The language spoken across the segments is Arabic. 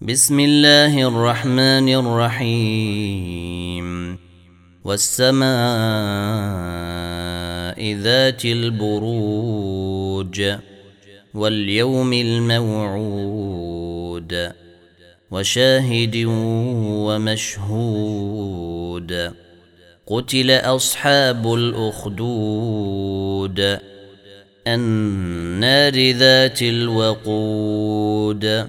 بسم الله الرحمن الرحيم. والسماء ذات البروج واليوم الموعود وشاهد ومشهود. قتل أصحاب الأخدود. النار ذات الوقود.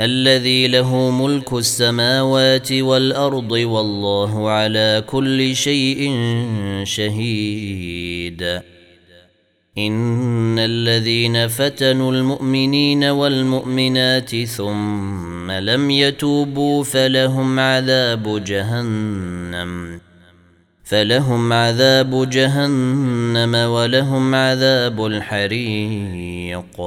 الذي له ملك السماوات والأرض والله على كل شيء شهيد. إن الذين فتنوا المؤمنين والمؤمنات ثم لم يتوبوا فلهم عذاب جهنم. فلهم عذاب جهنم ولهم عذاب الحريق.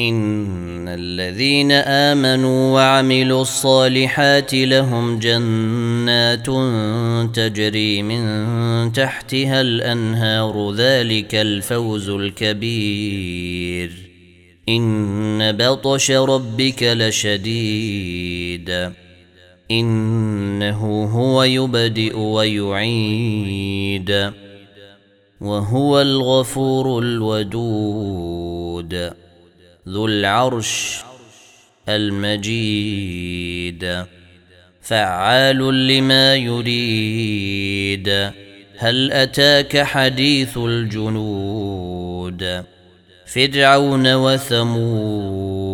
إن الذين آمنوا وعملوا الصالحات لهم جنات تجري من تحتها الأنهار ذلك الفوز الكبير. إن بطش ربك لشديد. إنه هو يبدئ ويعيد. وهو الغفور الودود. ذو العرش المجيد فعال لما يريد. هل أتاك حديث الجنود؟ فرعون وثمود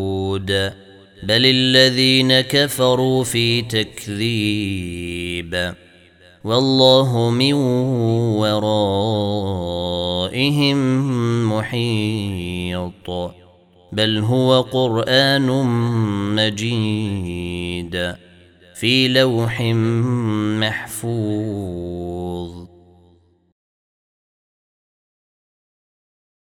بل الذين كفروا في تكذيب. والله من ورائهم محيط. بل هو قرآن مجيد في لوح محفوظ.